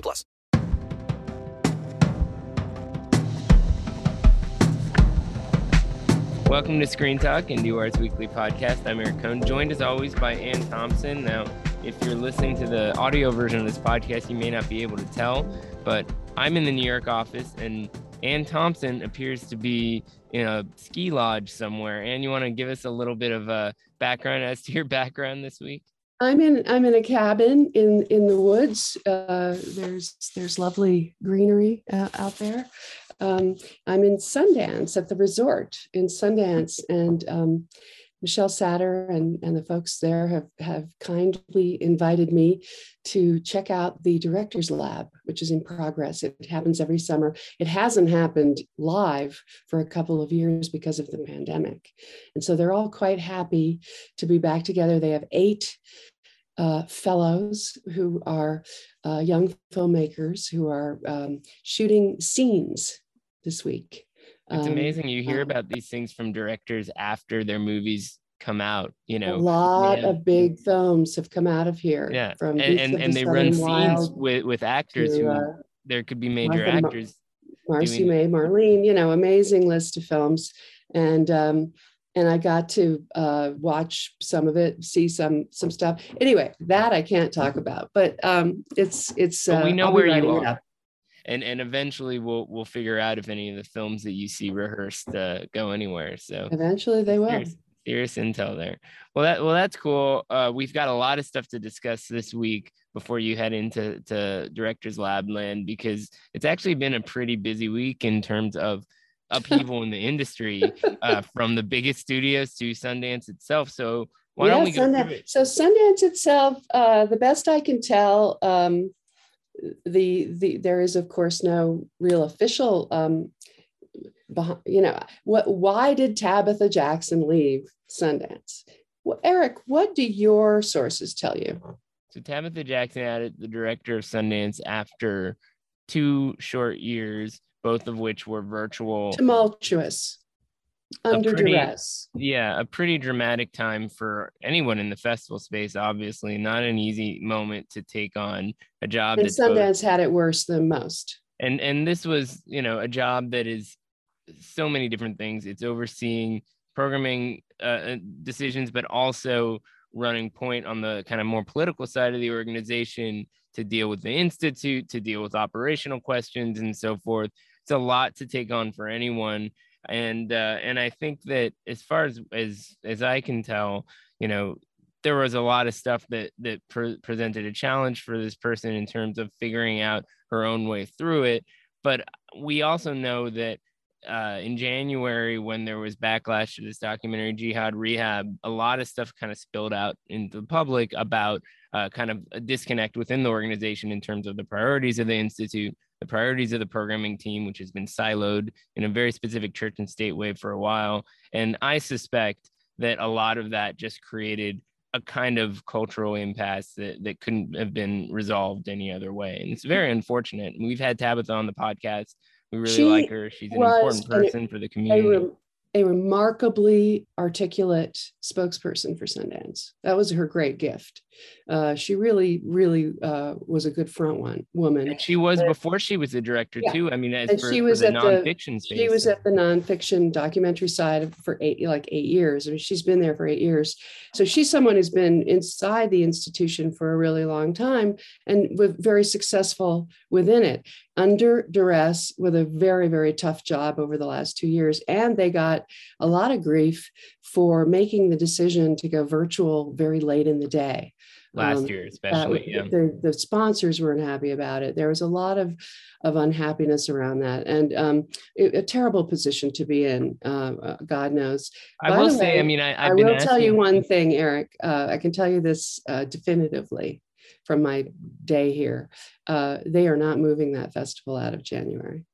plus. Welcome to Screen Talk, IndieWire's Weekly podcast. I'm Eric Kohn, joined as always by Anne Thompson. Now, if you're listening to the audio version of this podcast, you may not be able to tell, but I'm in the New York office, and Anne Thompson appears to be in a ski lodge somewhere. And you want to give us a little bit of a background as to your background this week? I'm in I'm in a cabin in in the woods. Uh, there's there's lovely greenery uh, out there. Um, I'm in Sundance at the resort in Sundance, and um, Michelle Satter and, and the folks there have, have kindly invited me to check out the director's lab, which is in progress. It happens every summer. It hasn't happened live for a couple of years because of the pandemic. And so they're all quite happy to be back together. They have eight uh, fellows who are uh, young filmmakers who are um, shooting scenes this week. It's Um, amazing you hear um, about these things from directors after their movies come out. You know, a lot yeah. of big films have come out of here. yeah, from and and, and they run scenes with with actors to, who uh, there could be major Martha Ma- actors. Marcy doing- May, Marlene, you know, amazing list of films. And um, and I got to uh, watch some of it, see some some stuff. Anyway, that I can't talk about, but um, it's it's. But we uh, know where you are. And and eventually we'll we'll figure out if any of the films that you see rehearsed uh, go anywhere. So Eventually, they will. serious, serious intel there. Well, that well that's cool. Uh, we've got a lot of stuff to discuss this week before you head into to directors lab land because it's actually been a pretty busy week in terms of upheaval in the industry uh, from the biggest studios to Sundance itself. So why don't we go Sundance. it? So Sundance itself, uh, the best I can tell, um, the the there is of course no real official. Um, behind, you know what? Why did Tabitha Jackson leave Sundance? Well, Eric, what do your sources tell you? So Tabitha Jackson added the director of Sundance after two short years, both of which were virtual. Tumultuous, under pretty- duress. Yeah, a pretty dramatic time for anyone in the festival space. Obviously, not an easy moment to take on a job And both- Sundance had it worse than most. and and this was you know a job that is so many different things it's overseeing programming uh, decisions but also running point on the kind of more political side of the organization to deal with the institute to deal with operational questions and so forth it's a lot to take on for anyone and uh, and i think that as far as as as i can tell you know there was a lot of stuff that that pre- presented a challenge for this person in terms of figuring out her own way through it. But we also know that uh, in January, when there was backlash to this documentary, Jihad Rehab, a lot of stuff kind of spilled out into the public about uh, kind of a disconnect within the organization in terms of the priorities of the institute, the priorities of the programming team, which has been siloed in a very specific church and state way for a while. And I suspect that a lot of that just created a kind of cultural impasse that, that couldn't have been resolved any other way. And it's very unfortunate. We've had Tabitha on the podcast. We really She like her. She's an important an- person for the community. A remarkably articulate spokesperson for Sundance. That was her great gift. Uh, she really, really uh, was a good front one woman. and she was before she was a director Yeah. too. I mean, as And for, she for was the at the- nonfiction space. She was at the nonfiction documentary side for eight, like eight years. I mean, she's been there for eight years. So she's someone who's been inside the institution for a really long time and with very successful within it, under duress, with a very, very tough job over the last two years. And they got a lot of grief for making the decision to go virtual very late in the day. last Um, year, especially. w- yeah. the, the sponsors weren't happy about it. There was a lot of, of unhappiness around that and um, it- a terrible position to be in, uh, uh, God knows. I by will the say, I mean, I, I've I will tell you one thing, Eric. Uh, I can tell you this uh, definitively. From my day here. Uh, they are not moving that festival out of January.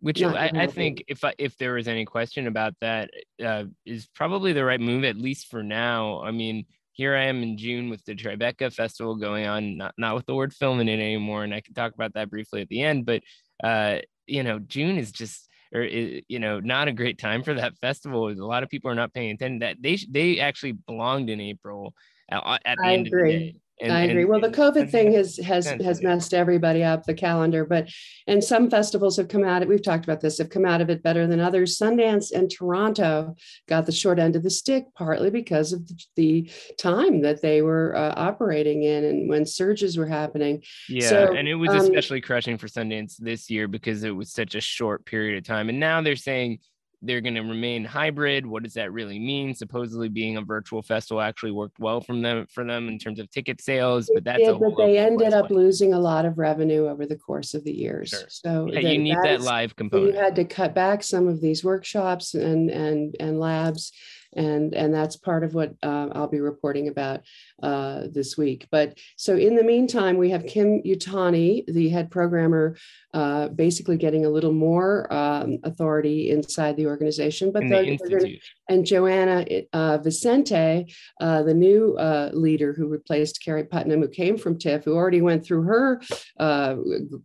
Which I, I think if I, if there was any question about that, uh, is probably the right move at least for now. I mean, here I am in June with the Tribeca Festival going on, not not with the word film in it anymore, and I can talk about that briefly at the end. But uh, you know, June is just or you know not a great time for that festival. A lot of people are not paying attention. That they they actually belonged in April at, at the I end agree. of the day. And- I agree. and- Well, the COVID thing has has has messed everybody up the calendar, but and some festivals have come out. We've talked about this. Have come out of it better than others. Sundance and Toronto got the short end of the stick, partly because of the, the time that they were uh, operating in and when surges were happening. Yeah, So, and it was um, especially crushing for Sundance this year because it was such a short period of time. And now they're saying they're going to remain hybrid. What does that really mean? Supposedly, being a virtual festival actually worked well from them for them in terms of ticket sales, but that's a but they ended up losing a lot of revenue over the course of the years. Sure. So Yeah, you need that live So you had to cut back some of these workshops and and and labs and and that's part of what uh, i'll be reporting about uh, this week but so in the meantime we have Kim Yutani the head programmer uh, basically getting a little more um, authority inside the organization but in the they're- they're gonna- institute. And Joana uh, Vicente, uh, the new uh, leader who replaced Keri Putnam, who came from TIFF, who already went through her uh,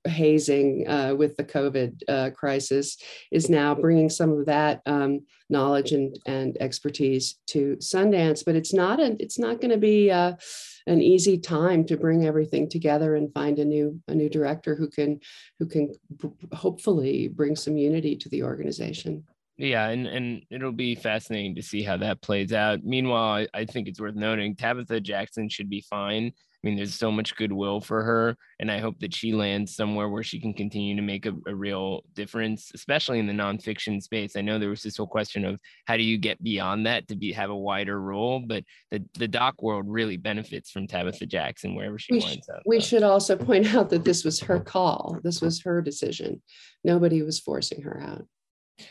hazing uh, with the COVID uh, crisis, is now bringing some of that um, knowledge and, and expertise to Sundance. But it's not a, it's not going to be an easy time to bring everything together and find a new a new director who can who can hopefully bring some unity to the organization. Yeah, and, and it'll be fascinating to see how that plays out. Meanwhile, I, I think it's worth noting Tabitha Jackson should be fine. I mean, there's so much goodwill for her, and I hope that she lands somewhere where she can continue to make a, a real difference, especially in the nonfiction space. I know there was this whole question of how do you get beyond that to be have a wider role, but the, the doc world really benefits from Tabitha Jackson wherever she We winds up. We so. should also point out that this was her call. This was her decision. Nobody was forcing her out.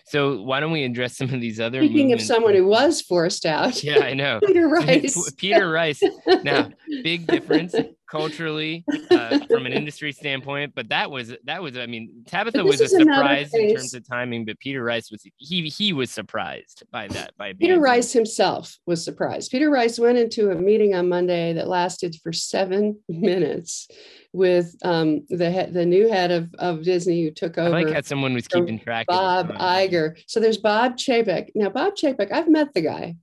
So why don't we address some of these other Speaking of someone who was forced out, yeah, I know. Peter Rice. Peter Rice. Now, big difference culturally uh, from an industry standpoint, but that was that was I mean Tabitha was a surprise in terms of timing, but Peter Rice was he he was surprised by that by Peter being- Rice himself was surprised. Peter Rice went into a meeting on Monday that lasted for seven minutes with um, the head, the new head of, of Disney who took I over. like how someone was keeping track. Bob. Iger. So there's Bob Chapek. Now, Bob Chapek, I've met the guy.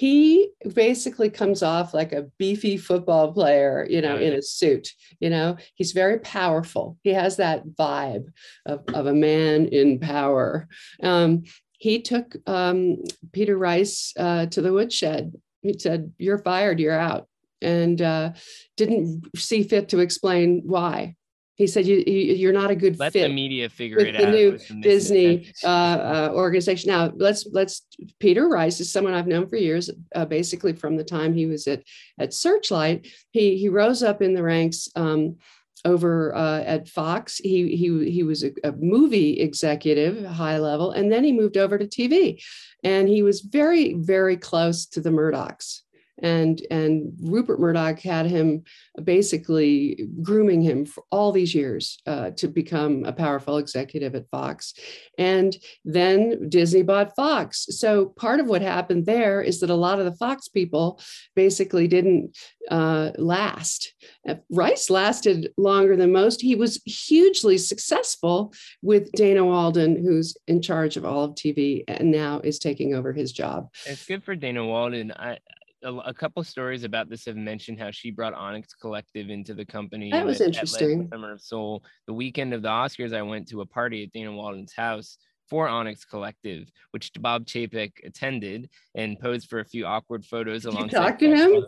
He basically comes off like a beefy football player, you know, in a suit. You know, he's very powerful. He has that vibe of, of a man in power. Um, he took um, Peter Rice uh, to the woodshed. He said, You're fired, you're out. And uh, didn't see fit to explain why. He said, you, you, You're not a good Let fit Let the media figure it the out. new the Disney uh, uh, organization. Now, let's let's. Peter Rice is someone I've known for years, uh, basically from the time he was at at Searchlight. He he rose up in the ranks. Um, over uh, at Fox, he he he was a, a movie executive, high level, and then he moved over to TV, and he was very very close to the Murdochs, and and Rupert Murdoch had him basically grooming him for all these years uh, to become a powerful executive at Fox. And then Disney bought Fox. So part of what happened there is that a lot of the Fox people basically didn't uh, last. Uh, Rice lasted longer than most. He was hugely successful with Dana Walden, who's in charge of all of TV and now is taking over his job. It's good for Dana Walden. I a, a couple stories about this have mentioned how she brought Onyx Collective into the company. That was the interesting. Summer of Soul. The weekend of the Oscars, I went to a party at Dana Walden's house for Onyx Collective, which Bob Chapek attended and posed for a few awkward photos Did you alongside. talk to him?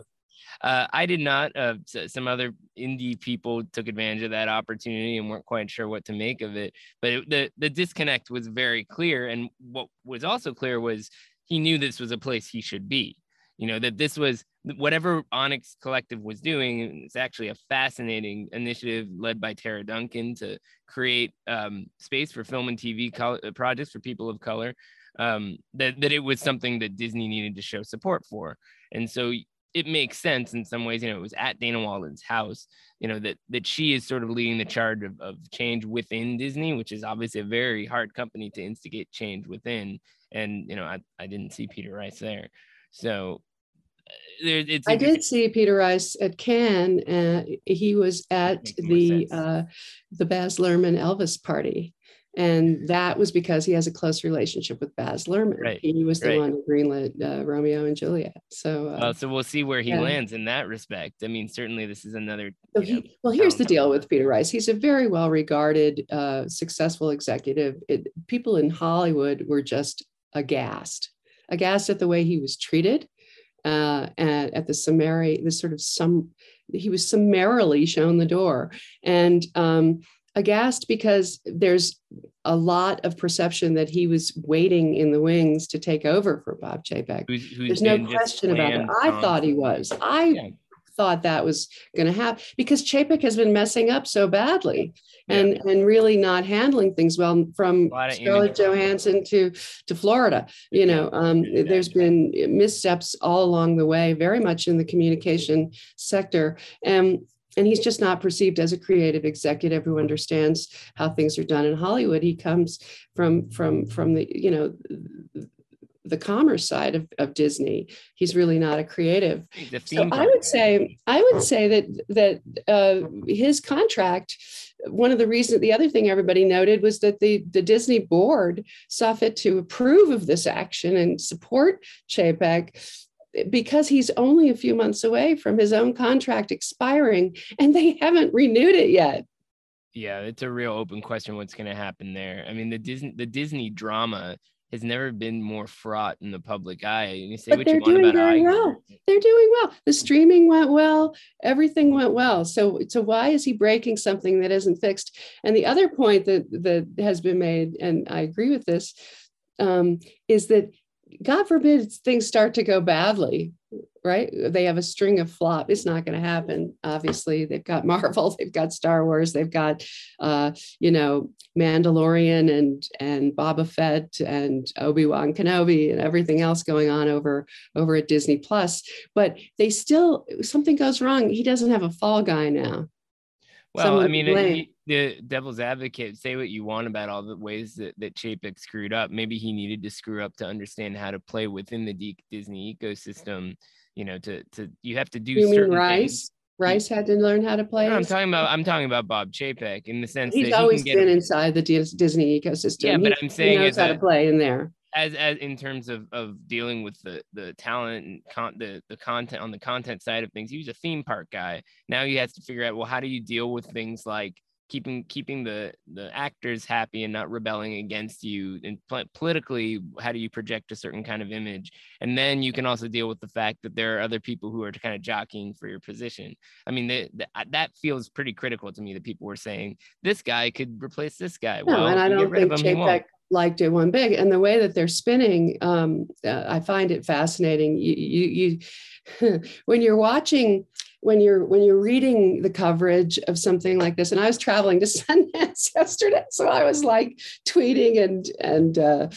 Uh, I did not. Uh, some other indie people took advantage of that opportunity and weren't quite sure what to make of it. But it, the the disconnect was very clear, and what was also clear was he knew this was a place he should be. You know that this was whatever Onyx Collective was doing. It's actually a fascinating initiative led by Tara Duncan to create um, space for film and TV col- uh, projects for people of color. Um, that that it was something that Disney needed to show support for, and so it makes sense in some ways. You know, it was at Dana Walden's house. You know that that she is sort of leading the charge of, of change within Disney, which is obviously a very hard company to instigate change within. And you know, I, I didn't see Peter Rice there, so there. I did see Peter Rice at Cannes. Uh, he was at the uh, the Baz Luhrmann Elvis party, and that was because he has a close relationship with Baz Luhrmann. Right. He was the Right. one who greenlit uh, Romeo and Juliet. So, uh, Well, so we'll see where he yeah. lands in that respect. I mean, certainly this is another. so you know, well, here's the deal with Peter Rice. He's a very well regarded, uh, successful executive. It, people in Hollywood were just aghast, aghast at the way he was treated. Uh, at, at the summary, this sort of some, he was summarily shown the door, and um, aghast because there's a lot of perception that he was waiting in the wings to take over for Bob Chapek. who's, who's There's no question about it. I thought he was. I Yeah. Thought that was going to happen because Chapek has been messing up so badly Yeah. and and really not handling things well from A lot of Scarlett Johansson to to Florida. You know, um, bad. there's been missteps all along the way, very much in the communication sector. And and he's just not perceived as a creative executive who understands how things are done in Hollywood. He comes from from from the you know the commerce side of, of Disney. He's really not a creative. So I would say I would say that that uh, his contract. One of the reasons, the other thing everybody noted was that the the Disney board saw fit to approve of this action and support Chapek because he's only a few months away from his own contract expiring, and they haven't renewed it yet. yeah, it's a real open question what's going to happen there. I mean, the Disney the Disney drama has never been more fraught in the public eye. You say But what you they're want doing about very well. They're doing well. The streaming went well. Everything went well. So, so why is he breaking something that isn't fixed? And the other point that that has been made, and I agree with this, um, is that God forbid things start to go badly. Right? They have a string of flop. It's not going to happen. Obviously, they've got Marvel, they've got Star Wars, they've got, uh, you know, Mandalorian and and Boba Fett and Obi Wan Kenobi and everything else going on over over at Disney Plus. But they still something goes wrong. He doesn't have a fall guy now. Well, I mean, the devil's advocate, say what you want about all the ways that, that Chapek screwed up. Maybe he needed to screw up to understand how to play within the D- Disney ecosystem. You know, to to you have to do You mean certain Rice? things. Rice had to learn how to play. No, I'm talking about I'm talking about Bob Chapek in the sense He's that he always can get been inside the Disney ecosystem. Yeah, but He- I'm saying he knows how a- to play in there. As as in terms of of dealing with the the talent and con- the the content on the content side of things. He was a theme park guy. Now he has to figure out well how do you deal with things like keeping keeping the the actors happy and not rebelling against you and pol- politically how do you project a certain kind of image and then you can also deal with the fact that there are other people who are kind of jockeying for your position i mean the, the, that feels pretty critical to me that people were saying this guy could replace this guy No, well and I don't think him, Liked it one big. And the way that they're spinning, um, uh, I find it fascinating. You, you, you when you're watching, when you're when you're reading the coverage of something like this, and I was traveling to Sundance yesterday, so I was like tweeting and and uh,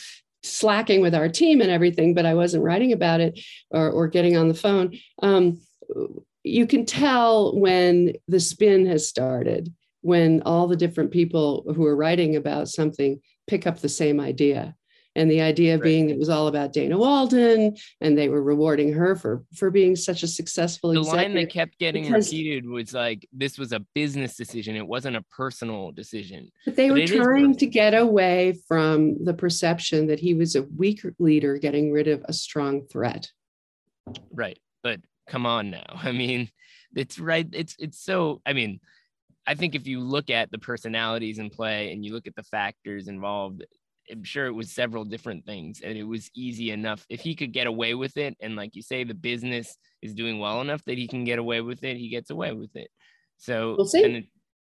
slacking with our team and everything, but I wasn't writing about it or, or getting on the phone. Um, you can tell when the spin has started when all the different people who are writing about something pick up the same idea and the idea Right. being it was all about Dana Walden and they were rewarding her for for being such a successful the executive. line that kept getting because- repeated was like this was a business decision it wasn't a personal decision but they but were trying to get away from the perception that he was a weak leader getting rid of a strong threat. right but come on now i mean it's right it's it's so i mean i think if you look at the personalities in play and you look at the factors involved i'm sure it was several different things and it was easy enough if he could get away with it and like you say the business is doing well enough that he can get away with it he gets away with it so We'll see. and it-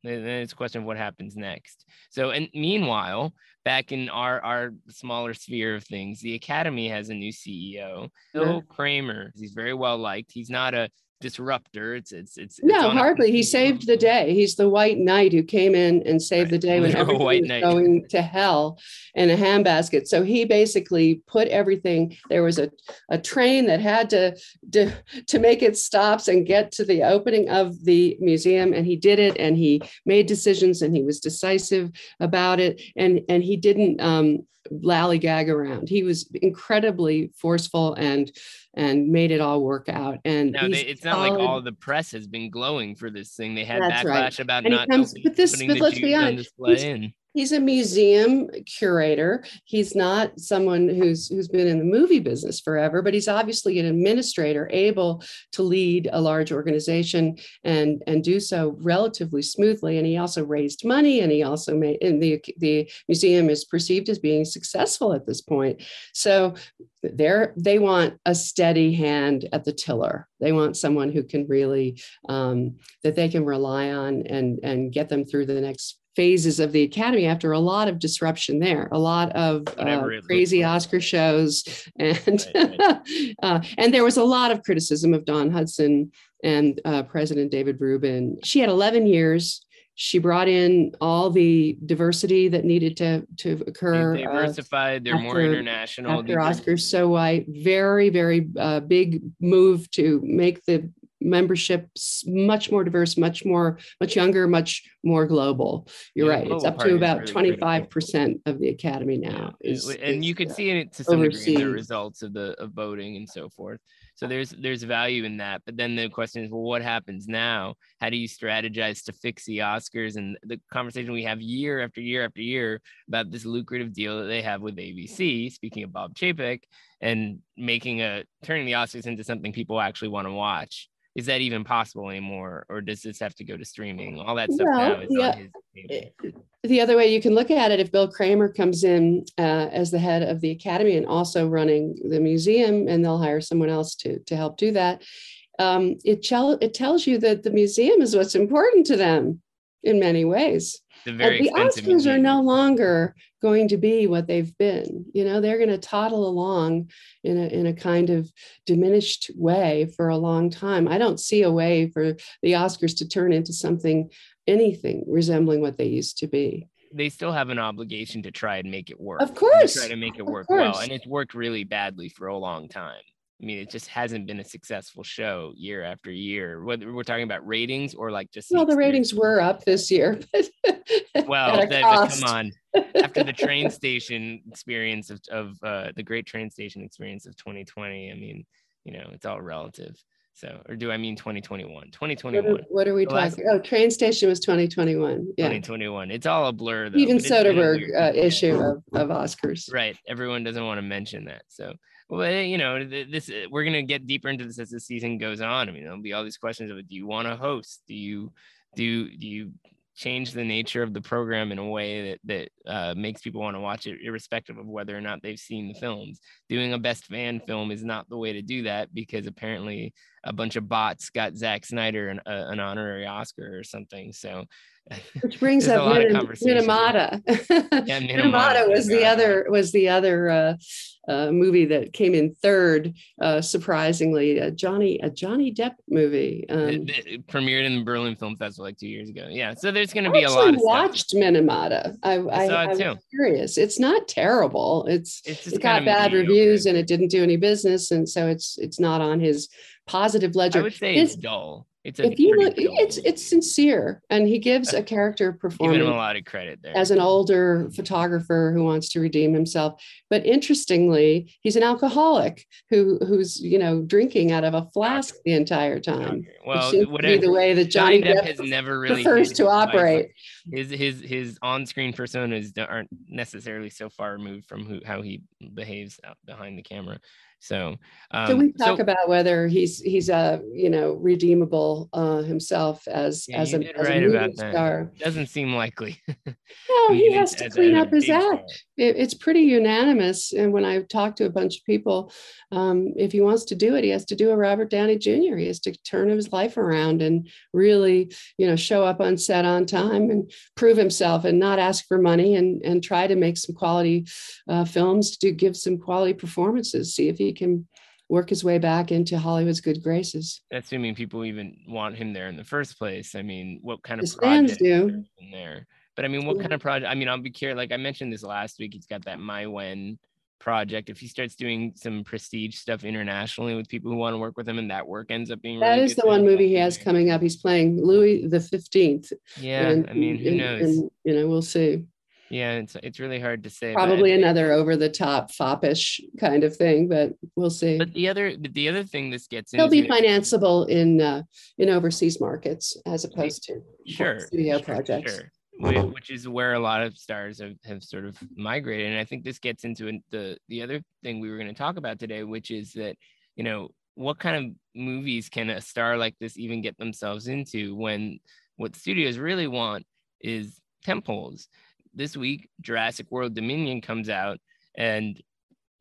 then then it's a question of what happens next. So, and meanwhile, back in our our smaller sphere of things, the academy has a new CEO, Bill Kramer. He's very well liked. He's not a disruptor. It's it's it's, it's No, on a hardly. He saved the day. He's the white knight who came in and saved the day when Literal everything was knight. going to hell in a handbasket. So he basically put everything. There was a, a train that had to, to to make its stops and get to the opening of the museum, and he did it. And he made decisions, and he was decisive about it. And and he didn't um, lollygag around. He was incredibly forceful and and made it all work out. And he's they, it's not like all the press has been glowing for this thing. They had That's backlash right. about And not comes- opening, but this- putting but the let's be honest, he's- he's a museum curator. He's not someone who's who's been in the movie business forever but he's obviously an administrator able to lead a large organization and and do so relatively smoothly. And he also raised money and he also made and the the museum is perceived as being successful at this point. So they're they want a steady hand at the tiller. They want someone who can really um, that they can rely on and and get them through the next phases of the academy after a lot of disruption there a lot of uh, Whatever it looks crazy oscar shows and Right, uh, and there was a lot of criticism of Dawn Hudson and uh, president david rubin she had 11 years she brought in all the diversity that needed to to occur They've uh, diversified. They're more international. after Oscars So White, very, very uh, big move to make the membership much more diverse, much more, much younger, much more global. You're Yeah, right. It's up to about really 25 percent of the academy Yeah, now. it- is- and you can uh, see it to some degree in the results of the of voting and so forth. So there's there's value in that. But then the question is, well, what happens now? How do you strategize to fix the Oscars? And the conversation we have year after year after year about this lucrative deal that they have with ABC. Speaking of Bob Chapek and making a turning the Oscars into something people actually want to watch. Is that even possible anymore, or does this have to go to streaming? All that stuff now Well, is yeah, table. the other way you can look at it, if Bill Kramer comes in uh, as the head of the academy and also running the museum, and they'll hire someone else to to help do that, um, it, tell, it tells you that the museum is what's important to them in many ways. The very the Oscars are no longer going to be what they've been. You know, they're going to toddle along in a in a kind of diminished way for a long time. I don't see a way for the Oscars to turn into something anything resembling what they used to be. they still have an obligation to try and make it work. Of course, try to make it work well, and it's worked really badly for a long time. I mean, it just hasn't been a successful show year after year. Whether we're talking about ratings or like just Well, the ratings were up this year, but Well, at that- but come on. After the train station experience of, of uh, the great train station experience of 2020, I mean, you know, it's all relative. So, or do I mean 2021? What 2021. are, what are we The last- talking? Oh, train station was 2021. Yeah, 2021. It's all a blur though. even but it's been a Soderbergh uh, issue of, of Oscars. right everyone doesn't want to mention that so well eh, you know this eh, we're going to get deeper into this as the season goes on i mean there'll be all these questions of do you want to host do you do do you change the nature of the program in a way that that uh, makes people want to watch it irrespective of whether or not they've seen the films doing a best fan film is not the way to do that because apparently a bunch of bots got Zack Snyder an, uh, an honorary Oscar or something so Which brings up lot of Min- conversation. Minamata. Yeah, Minamata Minamata, was the other was the other uh, uh, movie that came in third, uh, surprisingly, a Johnny a Johnny Depp movie. Um, it premiered in the Berlin Film Festival like two years ago. Yeah, so there's going to be a lot of stuff. watched Minamata. I, I, saw it I too. curious. It's not terrible. It's It's it got bad mediocre. reviews and it didn't do any business, and so it's it's not on his positive ledger. I would say His- it's dull. It's a if you look, it's it's sincere, and he gives a character giving him performance a lot of credit there. as an older photographer who wants to redeem himself. But interestingly, he's an alcoholic who who's you know drinking out of a flask the entire time. Okay, Well, whatever. the way that Johnny Johnny, Depp Depp has never really prefers to operate. His his his on-screen personas aren't necessarily so far removed from who how he behaves behind the camera. So, um, so we talk so- about whether he's he's a you know redeemable uh, himself as Yeah, as a, as a movie about that. star. doesn't seem likely. No, he has to clean up his act. It, it's pretty unanimous. And when I've talked to a bunch of people, um, if he wants to do it, he has to do a Robert Downey Jr. He has to turn his life around and really, you know, show up on set on time and prove himself and not ask for money and and try to make some quality uh, films to give some quality performances. See if he can work his way back into Hollywood's good graces. Assuming people even want him there in the first place. I mean, what kind of project do. in there? But I mean, what Yeah. kind of project? I mean, I'll be curious. Like I mentioned this last week, he's got that Maïwenn project. If he starts doing some prestige stuff internationally with people who want to work with him, and that work ends up being That really is the one movie he has coming up. He's playing Louis the Fifteenth. Yeah, I mean, who knows? you know, we'll see. Yeah, it's it's really hard to say. Probably another over the top foppish kind of thing, but we'll see. But the other the other thing this gets He'll into be financeable in uh, in overseas markets as opposed to sure studio sure, projects. sure. Which is where a lot of stars have, have sort of migrated and i think this gets into the the other thing we were going to talk about today which is that you know what kind of movies can a star like this even get themselves into when what studios really want is tentpoles this week jurassic world dominion comes out and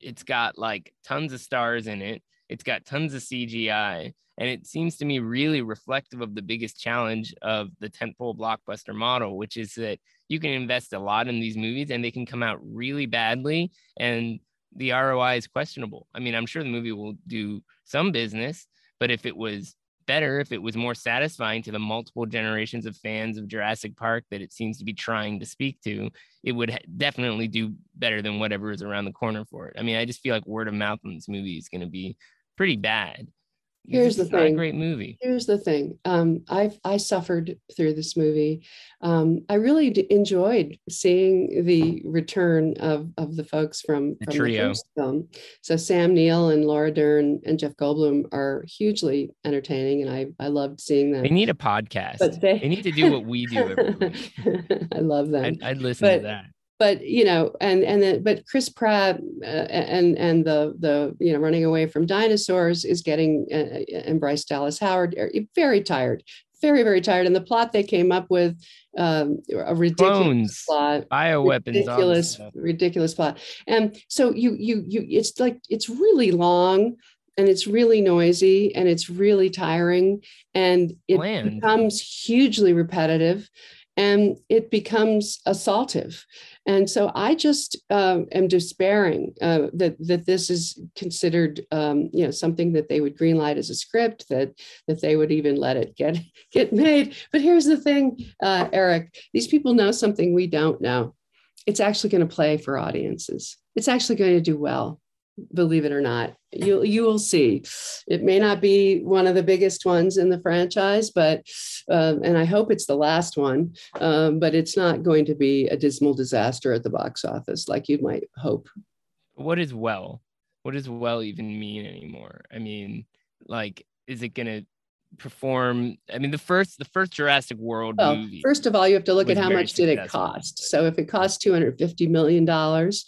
it's got like tons of stars in it it's got tons of cgi and it seems to me really reflective of the biggest challenge of the tentpole blockbuster model, which is that you can invest a lot in these movies and they can come out really badly and the ROI is questionable. I mean, I'm sure the movie will do some business, but if it was better, if it was more satisfying to the multiple generations of fans of Jurassic Park that it seems to be trying to speak to, it would ha- definitely do better than whatever is around the corner for it. I mean, I just feel like word of mouth on this movie is going to be pretty bad. Here's the thing. great movie. Here's the thing. Um, I I suffered through this movie. Um, I really d- enjoyed seeing the return of of the folks from, The from trio. the first film. So Sam Neill and Laura Dern and Jeff Goldblum are hugely entertaining, and I I loved seeing them. They need a podcast. But they, They need to do what we do every week. I love them. I'd, I'd listen But- to that. But you know and and then but chris pratt uh, and and the the you know running away from dinosaurs is getting uh, and bryce dallas howard are very tired very very tired. And the plot they came up with um a ridiculous Clones, plot bioweapons, ridiculous ridiculous plot. And so you you you it's like it's really long and it's really noisy and it's really tiring and it Bland. becomes hugely repetitive and it becomes assaultive. And so i just um, am despairing uh, that that this is considered um, you know something that they would greenlight as a script that that they would even let it get get made. But here's the thing uh, eric these people know something we don't know. It's actually going to play for audiences. It's actually going to do well believe it or not you you will see it may not be one of the biggest ones in the franchise but um, and i hope it's the last one um, but it's not going to be a dismal disaster at the box office like you might hope What is well? What does well even mean anymore? I mean, like, is it gonna perform? I mean, the first the first Jurassic World well movie. first of all you have to look at how much did it cost so if it cost 250 million dollars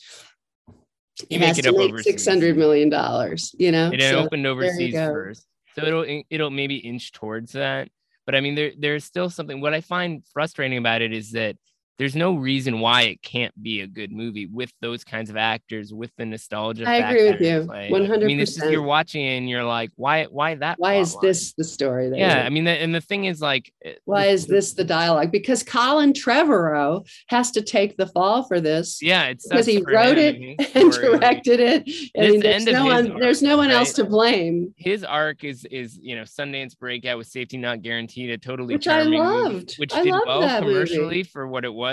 You it make it to up make overseas. 600 million dollars you know? It So- opened overseas first. So it'll it'll maybe inch towards that. But i mean there there's still something. What i find frustrating about it is that there's no reason why it can't be a good movie with those kinds of actors with the nostalgia I agree with you, play. i mean this is you're watching it and you're like why why that why is line? this the story that yeah i mean the, and the thing is like uh, why is this the dialogue because colin trevorrow has to take the fall for this yeah it's because he wrote it and directed it. I mean, there's no one, there's no one else right? to blame, his arc is is you know Sundance Breakout with Safety Not Guaranteed, a totally Which I charming movie, loved. which I did loved well that movie. commercially for what it was,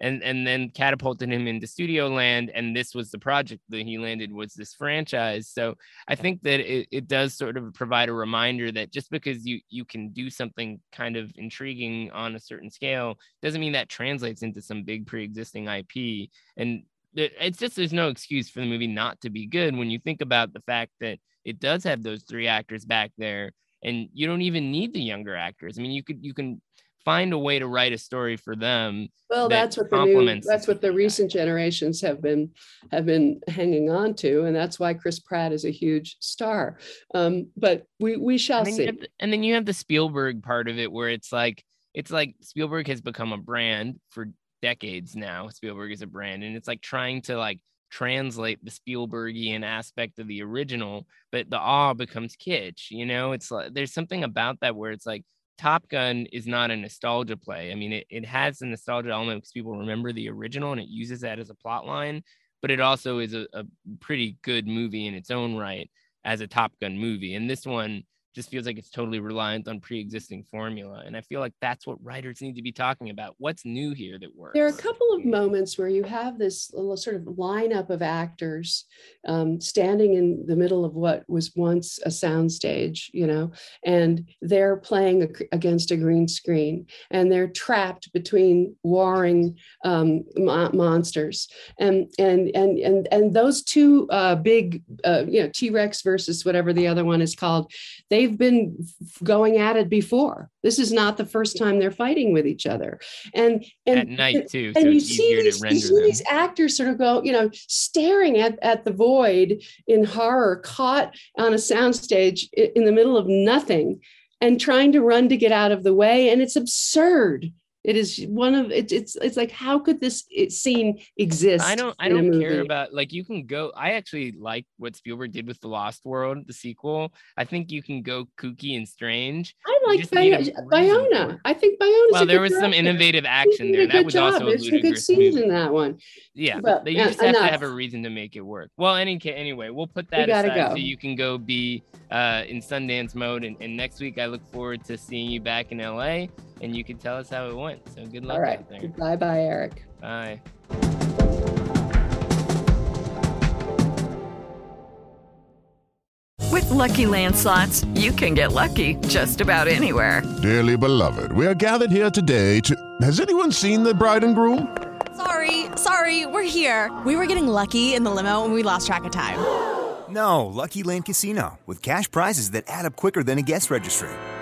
and and then catapulted him into studio land. And this was the project that he landed was this franchise. So I think that it, it does sort of provide a reminder that just because you you can do something kind of intriguing on a certain scale doesn't mean that translates into some big pre-existing IP. And it's just there's no excuse for the movie not to be good when you think about the fact that it does have those three actors back there and you don't even need the younger actors i mean you could you can find a way to write a story for them well, that that's what the new, that's what the recent generations have been, have been hanging on to. And that's why Chris Pratt is a huge star. Um, but we, we shall and see. the, and then you have the spielberg part of it where it's like it's like spielberg has become a brand for decades now spielberg is a brand and it's like trying to like translate the spielbergian aspect of the original but the awe becomes kitsch you know it's like there's something about that where it's like top gun is not a nostalgia play i mean it, it has the nostalgia element because people remember the original and it uses that as a plot line but it also is a, a pretty good movie in its own right as a Top Gun movie. And this one just feels like it's totally reliant on pre-existing formula and i feel like that's what writers need to be talking about what's new here that works there are a couple of moments where you have this little sort of lineup of actors um, standing in the middle of what was once a soundstage you know and they're playing a, against a green screen and they're trapped between warring um, mo- monsters and and and and and those two uh, big uh, you know t-rex versus whatever the other one is called they they've been going at it before. This is not the first time they're fighting with each other. And and at night too. And, so you see, these, you see these actors sort of go, you know, staring at, at the void in horror, caught on a soundstage in the middle of nothing and trying to run to get out of the way. And it's absurd. It is one of it, it's it's like how could this scene exist? I don't I don't care about like you can go. I actually like what Spielberg did with the Lost World, the sequel. I think you can go kooky and strange. I like Bayona. I think Bayona. Well, there was some innovative action there. That was job. also There's some good scenes in that one. Yeah, but you just have enough. to have a reason to make it work. Well, any anyway, we'll put that aside go. so you can go be uh, in Sundance mode. And, and next week, I look forward to seeing you back in LA and you can tell us how it went. So good luck All right. out there. Bye bye, Eric. Bye. With lucky landslots, you can get lucky just about anywhere. Dearly beloved, we are gathered here today to. Has anyone seen the bride and groom? Sorry, sorry, we're here. We were getting lucky in the limo and we lost track of time. No, Lucky Land Casino, with cash prizes that add up quicker than a guest registry